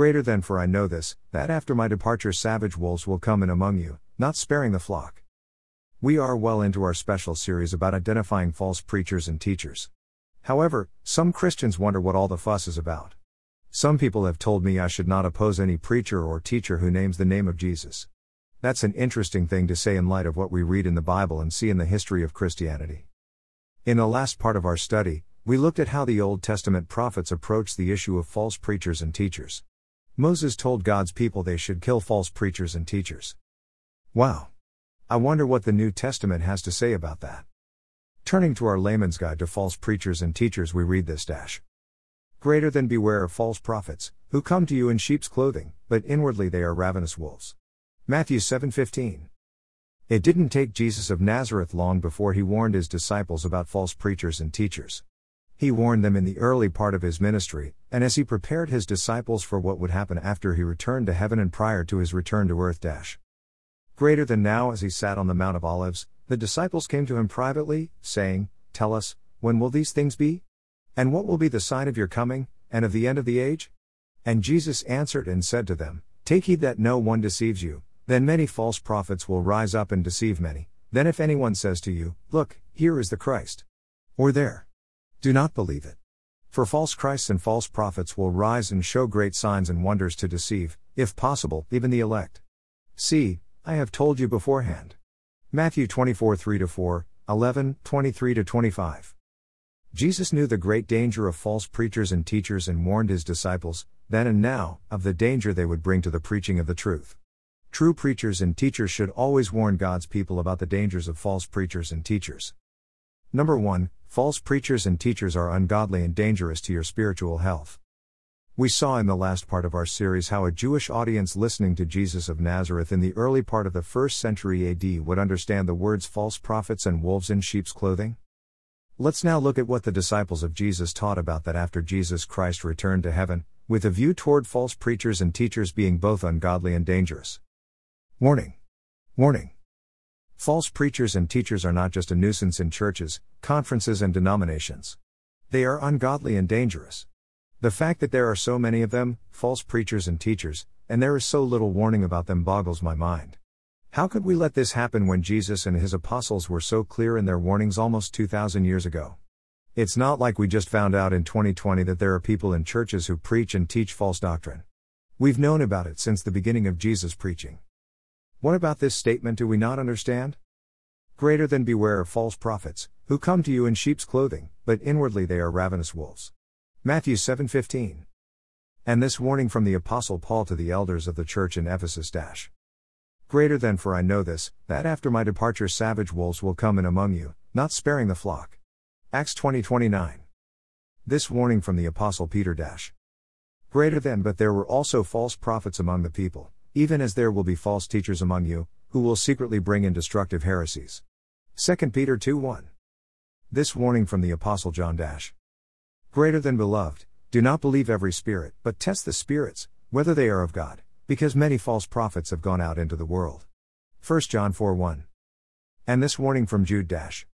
Greater than for I know this, that after my departure savage wolves will come in among you, not sparing the flock. We are well into our special series about identifying false preachers and teachers. However, some Christians wonder what all the fuss is about. Some people have told me I should not oppose any preacher or teacher who names the name of Jesus. That's an interesting thing to say in light of what we read in the Bible and see in the history of Christianity. In the last part of our study, we looked at how the Old Testament prophets approached the issue of false preachers and teachers. Moses told God's people they should kill false preachers and teachers. Wow. I wonder what the New Testament has to say about that. Turning to our layman's guide to false preachers and teachers, we read this dash. Greater than beware of false prophets, who come to you in sheep's clothing, but inwardly they are ravenous wolves. Matthew 7:15. It didn't take Jesus of Nazareth long before he warned his disciples about false preachers and teachers. He warned them in the early part of his ministry, and as he prepared his disciples for what would happen after he returned to heaven and prior to his return to earth. Dash. Greater than now, as he sat on the Mount of Olives, the disciples came to him privately, saying, Tell us, when will these things be? And what will be the sign of your coming, and of the end of the age? And Jesus answered and said to them, Take heed that no one deceives you then many false prophets will rise up and deceive many. Then if anyone says to you, Look, here is the Christ, or there, do not believe it. For false Christs and false prophets will rise and show great signs and wonders to deceive, if possible, even the elect. See, I have told you beforehand. Matthew 24 3 4, 11, 23 25. Jesus knew the great danger of false preachers and teachers and warned his disciples, then and now, of the danger they would bring to the preaching of the truth. True preachers and teachers should always warn God's people about the dangers of false preachers and teachers. Number 1 False preachers and teachers are ungodly and dangerous to your spiritual health. We saw in the last part of our series how a Jewish audience listening to Jesus of Nazareth in the early part of the first century AD would understand the words false prophets and wolves in sheep's clothing. Let's now look at what the disciples of Jesus taught about that after Jesus Christ returned to heaven, with a view toward false preachers and teachers being both ungodly and dangerous. Warning! Warning! False preachers and teachers are not just a nuisance in churches, conferences, and denominations. They are ungodly and dangerous. The fact that there are so many of them, false preachers and teachers, and there is so little warning about them boggles my mind. How could we let this happen when Jesus and his apostles were so clear in their warnings almost 2,000 years ago? It's not like we just found out in 2020 that there are people in churches who preach and teach false doctrine. We've known about it since the beginning of Jesus' preaching. What about this statement do we not understand? Greater than beware of false prophets, who come to you in sheep's clothing, but inwardly they are ravenous wolves. Matthew 7:15. And this warning from the apostle Paul to the elders of the church in Ephesus dash. Greater than for I know this, that after my departure savage wolves will come in among you, not sparing the flock. Acts 20:29. This warning from the apostle Peter dash. Greater than but there were also false prophets among the people even as there will be false teachers among you, who will secretly bring in destructive heresies. 2 Peter 2 1. This warning from the Apostle John Dash. Greater than beloved, do not believe every spirit, but test the spirits, whether they are of God, because many false prophets have gone out into the world. 1 John 4 1. And this warning from Jude Dash.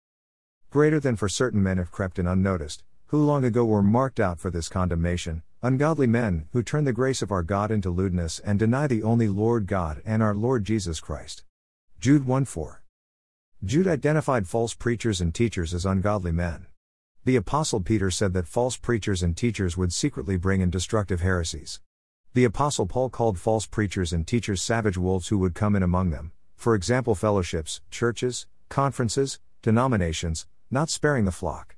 Greater than for certain men have crept in unnoticed, who long ago were marked out for this condemnation, Ungodly men, who turn the grace of our God into lewdness and deny the only Lord God and our Lord Jesus Christ. Jude 1 4. Jude identified false preachers and teachers as ungodly men. The Apostle Peter said that false preachers and teachers would secretly bring in destructive heresies. The Apostle Paul called false preachers and teachers savage wolves who would come in among them, for example, fellowships, churches, conferences, denominations, not sparing the flock.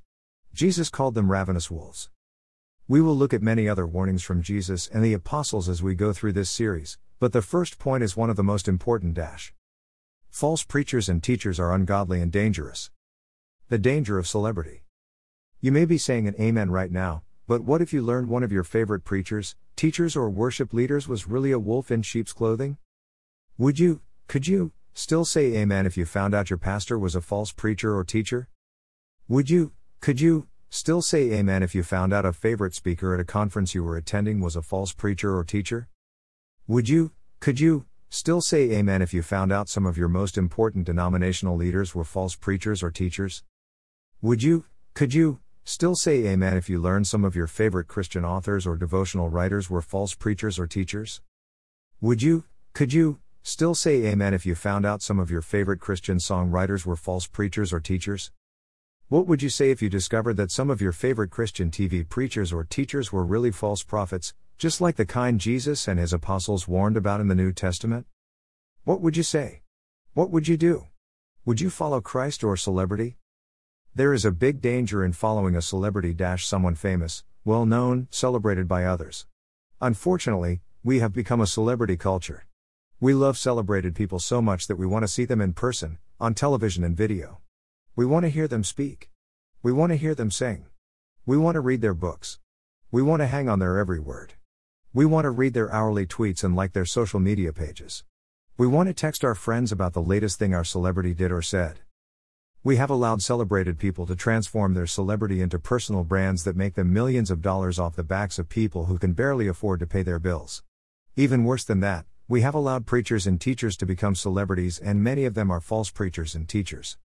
Jesus called them ravenous wolves. We will look at many other warnings from Jesus and the apostles as we go through this series, but the first point is one of the most important dash. False preachers and teachers are ungodly and dangerous. The danger of celebrity. You may be saying an amen right now, but what if you learned one of your favorite preachers, teachers, or worship leaders was really a wolf in sheep's clothing? Would you, could you, still say amen if you found out your pastor was a false preacher or teacher? Would you, could you, Still say amen if you found out a favorite speaker at a conference you were attending was a false preacher or teacher? Would you, could you, still say amen if you found out some of your most important denominational leaders were false preachers or teachers? Would you, could you, still say amen if you learned some of your favorite Christian authors or devotional writers were false preachers or teachers? Would you, could you, still say amen if you found out some of your favorite Christian songwriters were false preachers or teachers? What would you say if you discovered that some of your favorite Christian TV preachers or teachers were really false prophets, just like the kind Jesus and his apostles warned about in the New Testament? What would you say? What would you do? Would you follow Christ or celebrity? There is a big danger in following a celebrity dash someone famous, well known, celebrated by others. Unfortunately, we have become a celebrity culture. We love celebrated people so much that we want to see them in person, on television and video. We want to hear them speak. We want to hear them sing. We want to read their books. We want to hang on their every word. We want to read their hourly tweets and like their social media pages. We want to text our friends about the latest thing our celebrity did or said. We have allowed celebrated people to transform their celebrity into personal brands that make them millions of dollars off the backs of people who can barely afford to pay their bills. Even worse than that, we have allowed preachers and teachers to become celebrities, and many of them are false preachers and teachers.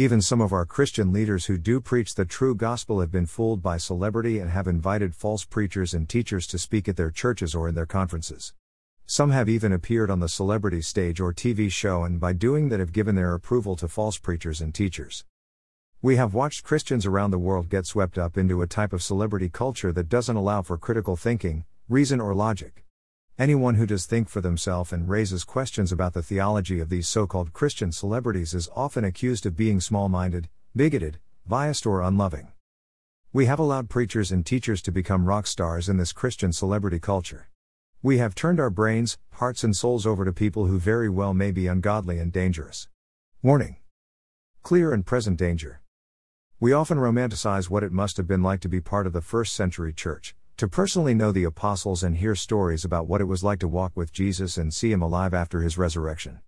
Even some of our Christian leaders who do preach the true gospel have been fooled by celebrity and have invited false preachers and teachers to speak at their churches or in their conferences. Some have even appeared on the celebrity stage or TV show and by doing that have given their approval to false preachers and teachers. We have watched Christians around the world get swept up into a type of celebrity culture that doesn't allow for critical thinking, reason, or logic. Anyone who does think for themselves and raises questions about the theology of these so called Christian celebrities is often accused of being small minded, bigoted, biased, or unloving. We have allowed preachers and teachers to become rock stars in this Christian celebrity culture. We have turned our brains, hearts, and souls over to people who very well may be ungodly and dangerous. Warning Clear and present danger. We often romanticize what it must have been like to be part of the first century church, to personally know the apostles and hear stories about what it was like to walk with Jesus and see him alive after his resurrection.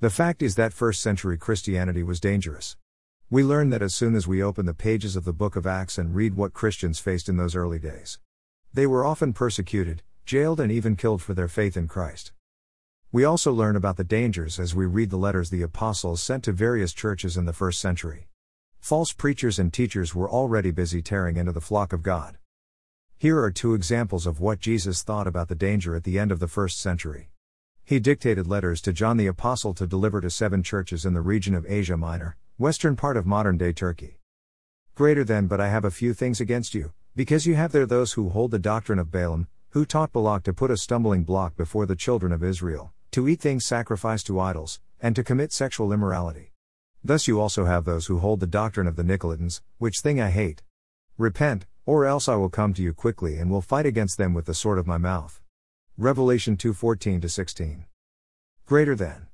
The fact is that first century Christianity was dangerous. We learn that as soon as we open the pages of the book of Acts and read what Christians faced in those early days. They were often persecuted, jailed, and even killed for their faith in Christ. We also learn about the dangers as we read the letters the apostles sent to various churches in the first century. False preachers and teachers were already busy tearing into the flock of God. Here are two examples of what Jesus thought about the danger at the end of the first century. He dictated letters to John the Apostle to deliver to seven churches in the region of Asia Minor, western part of modern day Turkey. Greater than, but I have a few things against you, because you have there those who hold the doctrine of Balaam, who taught Balak to put a stumbling block before the children of Israel, to eat things sacrificed to idols, and to commit sexual immorality. Thus you also have those who hold the doctrine of the Nicolaitans, which thing I hate. Repent, or else I will come to you quickly and will fight against them with the sword of my mouth. Revelation 2:14 16. Greater than.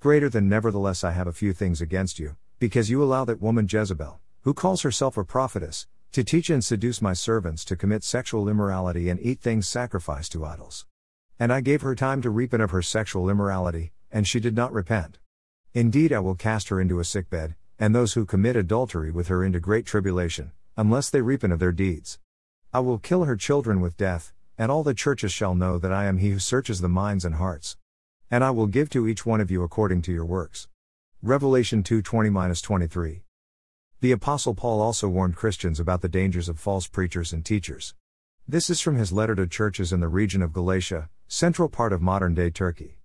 Greater than nevertheless I have a few things against you, because you allow that woman Jezebel, who calls herself a prophetess, to teach and seduce my servants to commit sexual immorality and eat things sacrificed to idols. And I gave her time to repent of her sexual immorality, and she did not repent. Indeed, I will cast her into a sick bed, and those who commit adultery with her into great tribulation, unless they repent of their deeds. I will kill her children with death, and all the churches shall know that I am he who searches the minds and hearts. And I will give to each one of you according to your works. Revelation 2:20 23. The Apostle Paul also warned Christians about the dangers of false preachers and teachers. This is from his letter to churches in the region of Galatia, central part of modern day Turkey.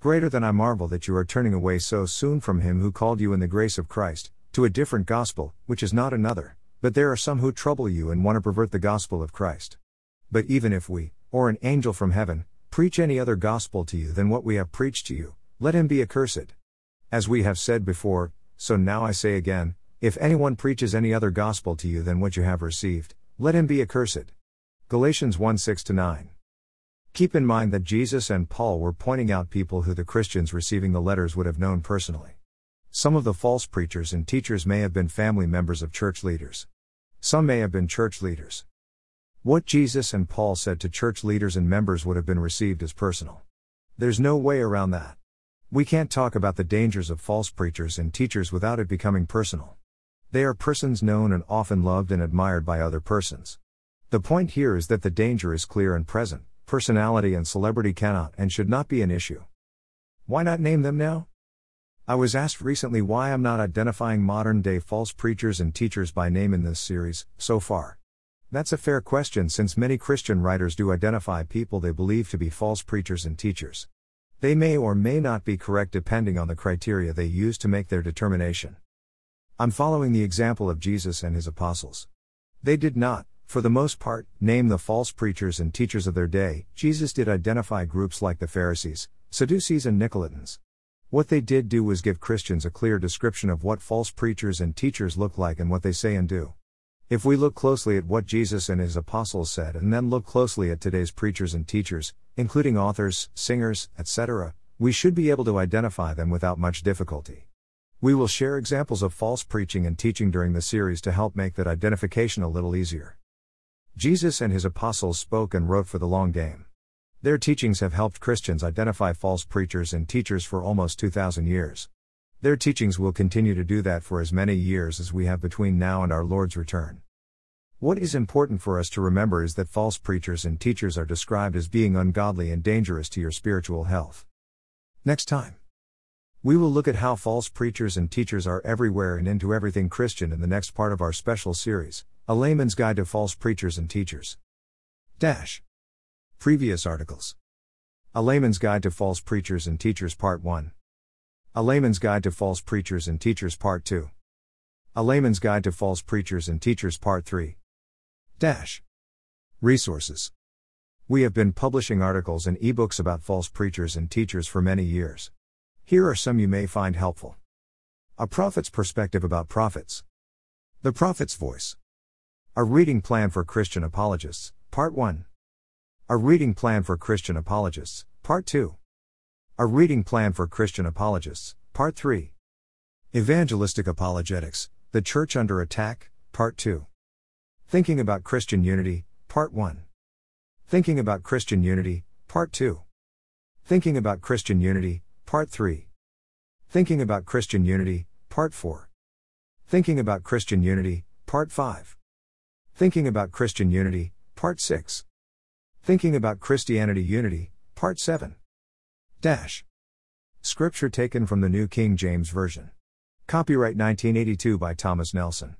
Greater than I marvel that you are turning away so soon from him who called you in the grace of Christ, to a different gospel, which is not another, but there are some who trouble you and want to pervert the gospel of Christ. But even if we, or an angel from heaven, preach any other gospel to you than what we have preached to you, let him be accursed. As we have said before, so now I say again, if anyone preaches any other gospel to you than what you have received, let him be accursed. Galatians 1 6 9. Keep in mind that Jesus and Paul were pointing out people who the Christians receiving the letters would have known personally. Some of the false preachers and teachers may have been family members of church leaders. Some may have been church leaders. What Jesus and Paul said to church leaders and members would have been received as personal. There's no way around that. We can't talk about the dangers of false preachers and teachers without it becoming personal. They are persons known and often loved and admired by other persons. The point here is that the danger is clear and present, personality and celebrity cannot and should not be an issue. Why not name them now? I was asked recently why I'm not identifying modern day false preachers and teachers by name in this series, so far. That's a fair question since many Christian writers do identify people they believe to be false preachers and teachers. They may or may not be correct depending on the criteria they use to make their determination. I'm following the example of Jesus and his apostles. They did not, for the most part, name the false preachers and teachers of their day. Jesus did identify groups like the Pharisees, Sadducees, and Nicolaitans. What they did do was give Christians a clear description of what false preachers and teachers look like and what they say and do. If we look closely at what Jesus and his apostles said and then look closely at today's preachers and teachers, including authors, singers, etc., we should be able to identify them without much difficulty. We will share examples of false preaching and teaching during the series to help make that identification a little easier. Jesus and his apostles spoke and wrote for the long game. Their teachings have helped Christians identify false preachers and teachers for almost 2,000 years. Their teachings will continue to do that for as many years as we have between now and our Lord's return. What is important for us to remember is that false preachers and teachers are described as being ungodly and dangerous to your spiritual health. Next time, we will look at how false preachers and teachers are everywhere and into everything Christian in the next part of our special series, A Layman's Guide to False Preachers and Teachers. Dash. Previous articles. A Layman's Guide to False Preachers and Teachers Part 1. A Layman's Guide to False Preachers and Teachers Part 2. A Layman's Guide to False Preachers and Teachers Part 3. Dash. Resources. We have been publishing articles and ebooks about false preachers and teachers for many years. Here are some you may find helpful. A Prophet's Perspective about Prophets. The Prophet's Voice. A Reading Plan for Christian Apologists, Part 1. A Reading Plan for Christian Apologists, Part 2. A Reading Plan for Christian Apologists, Part 3. Evangelistic Apologetics, The Church Under Attack, Part 2. Thinking about Christian Unity, Part 1. Thinking about Christian Unity, Part 2. Thinking about Christian Unity, Part 3. Thinking about Christian Unity, Part 4. Thinking about Christian Unity, Part 5. Thinking about Christian Unity, Part 6. Thinking about Christianity Unity, Part 7. Dash. Scripture taken from the New King James Version. Copyright 1982 by Thomas Nelson.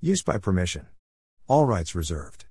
Use by permission. All rights reserved.